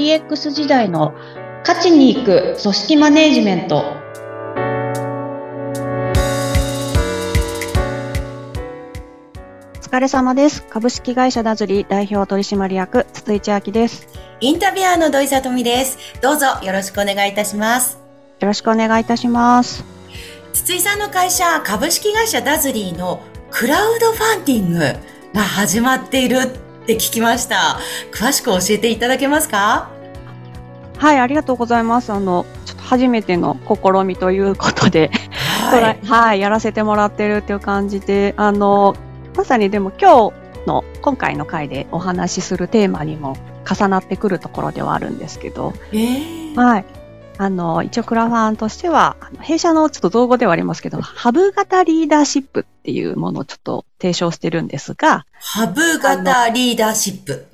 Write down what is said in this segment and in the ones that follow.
DX 時代の勝ちに行く組織マネジメント。お疲れ様です。株式会社ダズリ代表取締役、筒井千明です。インタビュアーの土井さとみです。どうぞよろしくお願いいたします。よろしくお願いいたします。筒井さんの会社、株式会社ダズリーのクラウドファンディングが始まっているって聞きました。詳しく教えていただけますか？はい、ありがとうございます。あの、ちょっと初めての試みということで、はい、はい、やらせてもらってるっていう感じで、あの、まさにでも今日の、今回の回でお話しするテーマにも重なってくるところではあるんですけど、えー、はい。あの、一応クラファンとしては、弊社のちょっと造語ではありますけど、ハブ型リーダーシップっていうものをちょっと提唱してるんですが、ハブ型リーダーシップ。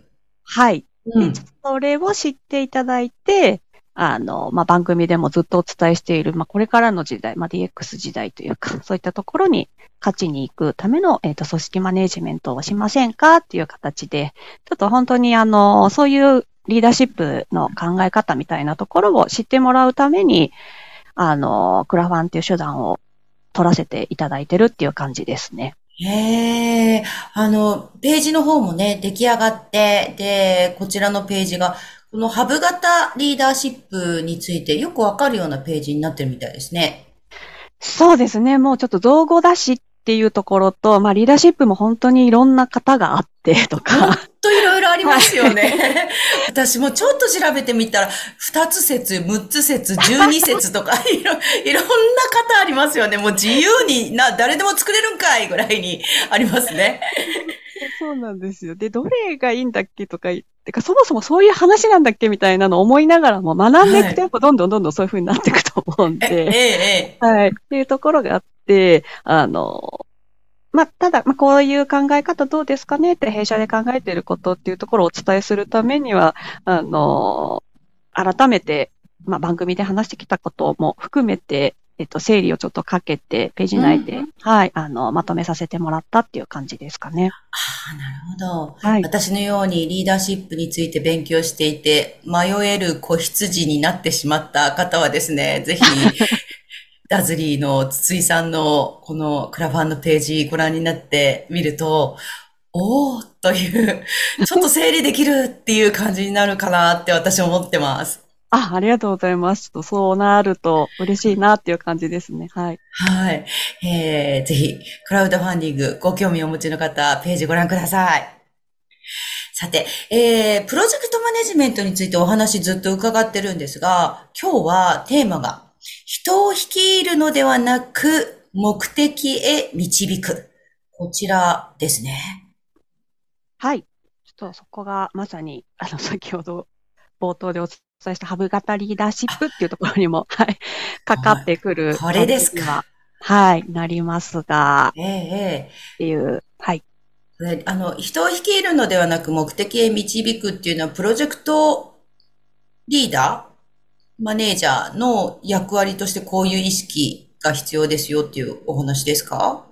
はい。うん、それを知っていただいて、あの、まあ、番組でもずっとお伝えしている、まあ、これからの時代、まあ、DX 時代というか、そういったところに勝ちに行くための、えっ、ー、と、組織マネジメントをしませんかっていう形で、ちょっと本当にあの、そういうリーダーシップの考え方みたいなところを知ってもらうために、あの、クラファンっていう手段を取らせていただいてるっていう感じですね。へえ、あの、ページの方もね、出来上がって、で、こちらのページが、このハブ型リーダーシップについてよくわかるようなページになってるみたいですね。そうですね。もうちょっと造語だしっていうところと、まあリーダーシップも本当にいろんな方があってとか。りますよね。私もちょっと調べてみたら、2つ説、6つ説、12説とか、いろ、いろんな方ありますよね。もう自由にな、誰でも作れるんかいぐらいにありますね。そうなんですよ。で、どれがいいんだっけとか言ってか、そもそもそういう話なんだっけみたいなのを思いながらも学んでいくと、やっぱどんどんどんどんそういう風になっていくと思うんで。ええ、ええ。はい。っていうところがあって、あの、まあ、ただ、まあ、こういう考え方どうですかねって弊社で考えていることっていうところをお伝えするためには、あの、改めて、まあ、番組で話してきたことも含めて、えっと、整理をちょっとかけて、ページ内で、うん、はい、あの、まとめさせてもらったっていう感じですかね。ああ、なるほど。はい。私のようにリーダーシップについて勉強していて、迷える子羊になってしまった方はですね、ぜひ、ダズリーの筒井さんのこのクラファンのページご覧になってみると、おーという、ちょっと整理できるっていう感じになるかなって私思ってます。あ、ありがとうございます。そうなると嬉しいなっていう感じですね。はい。はい。えー、ぜひ、クラウドファンディングご興味をお持ちの方、ページご覧ください。さて、えー、プロジェクトマネジメントについてお話ずっと伺ってるんですが、今日はテーマが、人を率いるのではなく、目的へ導く。こちらですね。はい。ちょっとそこがまさに、あの、先ほど冒頭でお伝えしたハブ型リーダーシップっていうところにも、はい、かかってくる。これですか。はい、なりますが、ええっていう、はい。あの、人を率いるのではなく目的へ導くっていうのは、プロジェクトリーダーマネージャーの役割としてこういう意識が必要ですよっていうお話ですか？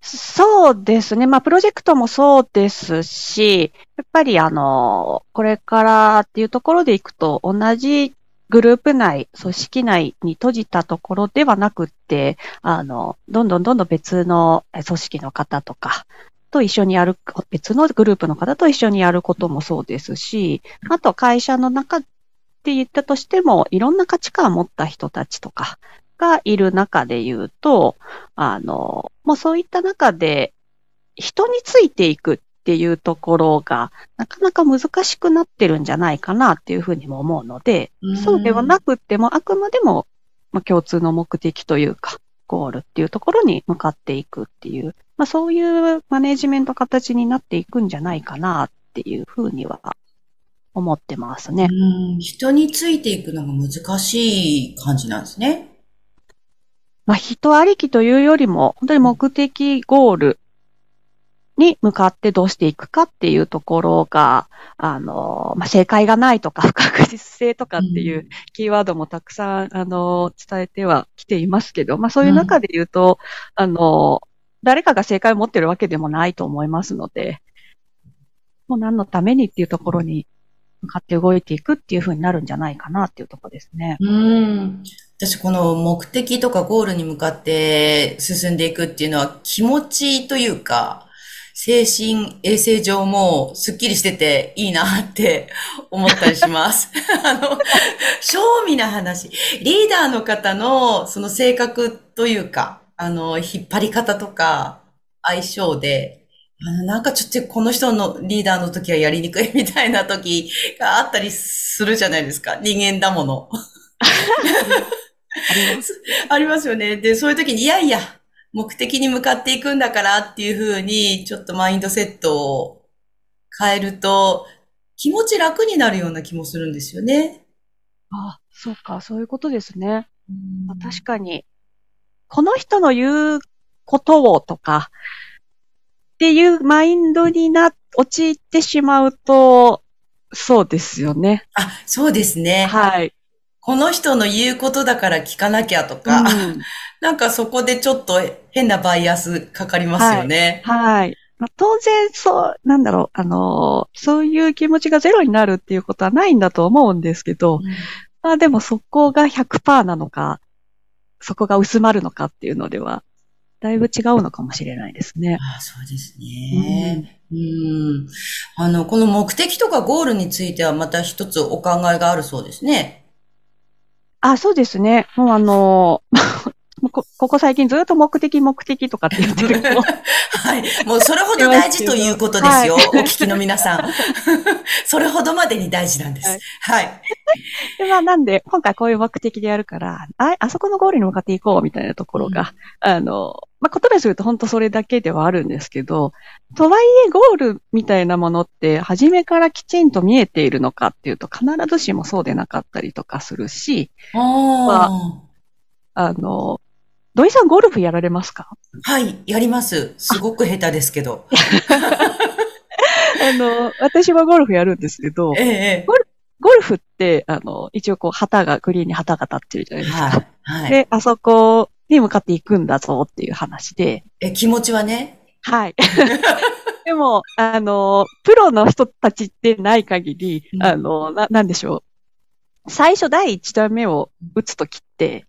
そうですね。まあ、プロジェクトもそうですし、やっぱりあの、これからっていうところでいくと、同じグループ内、組織内に閉じたところではなくって、あの、どんどんどんどん別の組織の方とか、と一緒にやる、別のグループの方と一緒にやることもそうですし、あと会社の中って言ったとしても、いろんな価値観を持った人たちとかがいる中で言うと、あの、もうそういった中で人についていくっていうところがなかなか難しくなってるんじゃないかなっていうふうにも思うので、うそうではなくってもあくまでも、まあ、共通の目的というか、ゴールっていうところに向かっていくっていう、まあそういうマネジメント形になっていくんじゃないかなっていうふうには思ってますね。うん人についていくのが難しい感じなんですね。まあ、人ありきというよりも、本当に目的、ゴールに向かってどうしていくかっていうところが、あの、まあ、正解がないとか不確実性とかっていうキーワードもたくさん、あの、伝えてはきていますけど、まあ、そういう中で言うと、あの、誰かが正解を持ってるわけでもないと思いますので、もう何のためにっていうところに向かって動いていくっていう風になるんじゃないかなっていうところですね。うん。私この目的とかゴールに向かって進んでいくっていうのは気持ちというか、精神衛生上もスッキリしてていいなって思ったりします。あの、正味な話。リーダーの方のその性格というか、あの、引っ張り方とか相性で、あのなんかちょっとこの人のリーダーの時はやりにくいみたいな時 があったりするじゃないですか。人間だもの。あります。ありますよね。で、そういう時に、いやいや、目的に向かっていくんだからっていうふうに、ちょっとマインドセットを変えると、気持ち楽になるような気もするんですよね。あ、そうか、そういうことですね。まあ、確かに、この人の言うことをとか、っていうマインドにな、陥ってしまうと、そうですよね。あ、そうですね。はい。この人の言うことだから聞かなきゃとか、うん、なんかそこでちょっと変なバイアスかかりますよね。はい。はい、まあ、当然、そう、なんだろう、あの、そういう気持ちがゼロになるっていうことはないんだと思うんですけど、うん、まあでもそこが100%なのか、そこが薄まるのかっていうのでは、だいぶ違うのかもしれないですね。ああそうですね。うん、うん。あの、この目的とかゴールについてはまた一つお考えがあるそうですね。あ、そうですね。もうあの こ、ここ最近ずっと目的目的とかって言ってるけど。はい。もうそれほど大事ということですよ。はい、お聞きの皆さん。それほどまでに大事なんです。はい。はい、でまあなんで、今回こういう目的でやるから、あ、あそこのゴールに向かっていこうみたいなところが、うん、あの、まあ言葉にすると本当それだけではあるんですけど、とはいえゴールみたいなものって初めからきちんと見えているのかっていうと必ずしもそうでなかったりとかするし、まあ、あの、土井さんゴルフやられますか？はい、やります。すごく下手ですけど。あ の、私はゴルフやるんですけど、ええ、ゴルゴルフって、あの、一応こう、旗が、グリーンに旗が立ってるじゃないですか。はい。はい、で、あそこに向かっていくんだぞっていう話で。え、気持ちはね？はい。でも、あの、プロの人たちってない限り、うん、あの、な、なんでしょう。最初第一弾目を打つときって、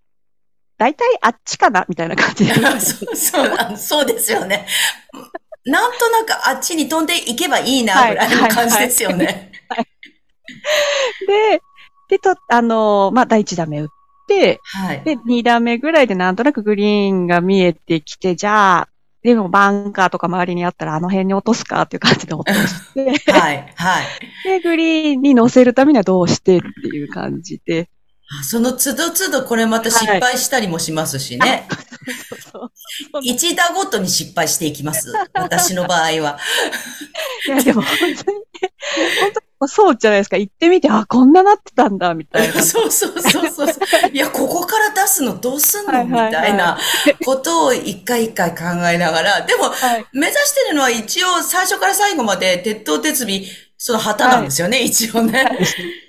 大体あっちかなみたいな感じ で。そうそうそうですよね。なんとなくあっちに飛んでいけばいいな、ぐらいの感じですよね。で、で、と、あの、まあ、第一打目打はい、で、二打目ぐらいでなんとなくグリーンが見えてきて、じゃあ、でもバンカーとか周りにあったらあの辺に落とすかっていう感じで落として。はい、はい。で、グリーンに乗せるためにはどうしてっていう感じで。その都度都度これまた失敗したりもしますしね。一打ごとに失敗していきます。私の場合は。いや、でも本当に、本当にそうじゃないですか。行ってみて、あ、こんななってたんだ、みたいな。そうそうそうそう。いや、ここから出すのどうすんの？みたいな ことを一回一回考えながら、でも、目指してるのは一応最初から最後まで鉄頭鉄尾、その旗なんですよね、はい、一応ね。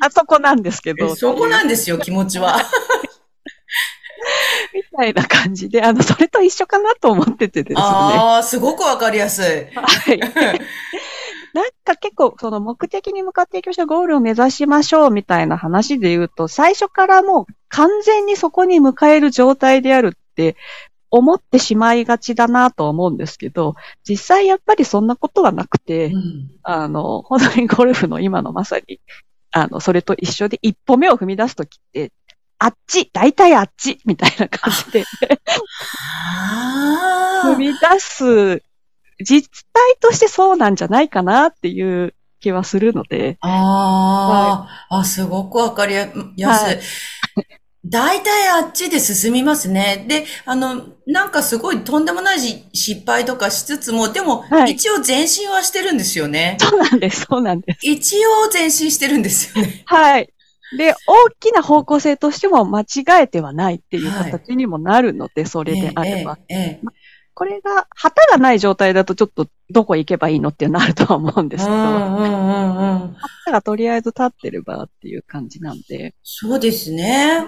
あそこなんですけど。そこなんですよ、気持ちは。みたいな感じで、あの、それと一緒かなと思っててですね。ああ、すごくわかりやすい。はい。なんか結構、その目的に向かっていきましょう、ゴールを目指しましょうみたいな話で言うと、最初からもう完全にそこに迎える状態であるって思ってしまいがちだなと思うんですけど、実際やっぱりそんなことはなくて、うん、あの、本当にゴルフの今のまさに、あの、それと一緒で一歩目を踏み出すときって、あっち、大体あっち、みたいな感じで 踏み出す、実態としてそうなんじゃないかなっていう気はするので。ああ、はい、あ、すごくわかりやすい。はい大体あっちで進みますね。で、あの、なんかすごいとんでもない失敗とかしつつも、でも、一応前進はしてるんですよね。そうなんです、そうなんです。一応前進してるんですよね。はい。で、大きな方向性としても間違えてはないっていう形にもなるので、はい、それであれば。ええええ、これが、旗がない状態だとちょっとどこ行けばいいのってなるとは思うんですけど、旗がとりあえず立ってればっていう感じなんで。そうですね。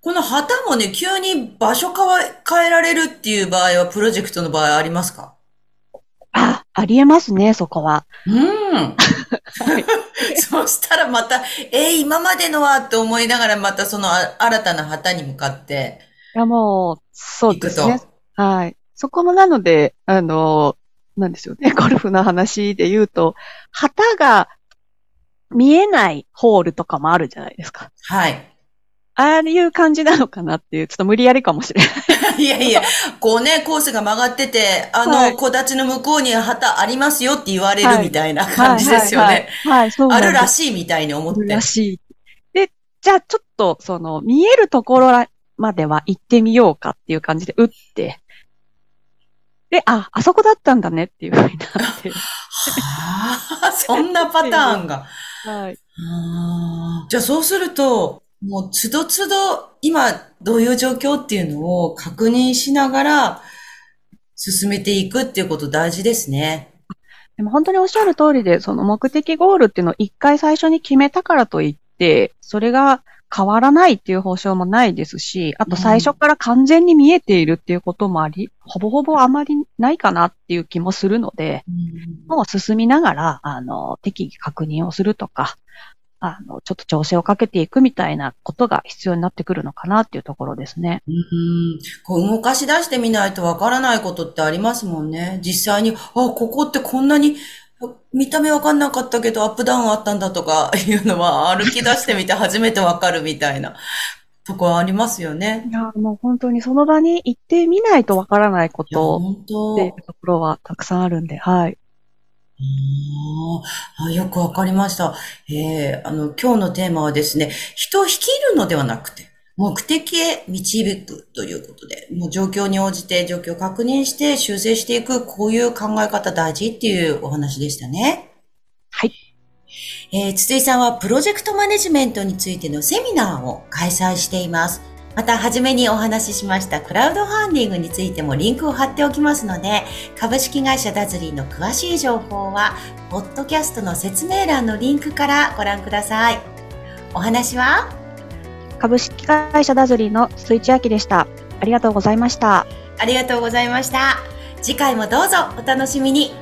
この旗もね、急に場所変え変えられるっていう場合は、プロジェクトの場合ありますか？あ、ありえますね、そこは。うん。そしたらまた、えー、今までのはって思いながらまたその新たな旗に向かって。いや、もう、そうですね。はい。そこもなので、あの、なんですよね。ゴルフの話で言うと、旗が見えないホールとかもあるじゃないですか。はい。ああいう感じなのかなっていう、ちょっと無理やりかもしれない。いやいや、こうね、コースが曲がってて、あの、木、立の向こうに旗ありますよって言われるみたいな感じですよね。はい、そうあるらしいみたいに思って。らしい。で、じゃあちょっと、その、見えるところまでは行ってみようかっていう感じで打って、で、あ、あそこだったんだねっていうふうになって。はあ、そんなパターンが。はい。じゃあそうすると、もうつどつど今どういう状況っていうのを確認しながら進めていくっていうこと大事ですね。でも本当におっしゃる通りで、その目的ゴールっていうのを一回最初に決めたからといって、それが変わらないっていう保証もないですし、あと最初から完全に見えているっていうこともあり、うん、ほぼほぼあまりないかなっていう気もするので、うん、もう進みながら、あの、適宜確認をするとか、あの、ちょっと調整をかけていくみたいなことが必要になってくるのかなっていうところですね。うん。こう動かし出してみないとわからないことってありますもんね。実際に、あ、ここってこんなに見た目わかんなかったけどアップダウンあったんだとか いうのは歩き出してみて初めてわかるみたいなとこありますよね。いや、もう本当にその場に行ってみないとわからないことっていうところはたくさんあるんで、はい。あよくわかりました。えー、あの、今日のテーマはですね、人を率いるのではなくて、目的へ導くということで、もう状況に応じて状況を確認して修正していく、こういう考え方大事っていうお話でしたね。はい。えー、筒井さんはプロジェクトマネジメントについてのセミナーを開催しています。また、はじめにお話ししましたクラウドファンディングについてもリンクを貼っておきますので、株式会社ダズリーの詳しい情報は、ポッドキャストの説明欄のリンクからご覧ください。お話は？株式会社ダズリーの水地明でした。ありがとうございました。ありがとうございました。次回もどうぞお楽しみに。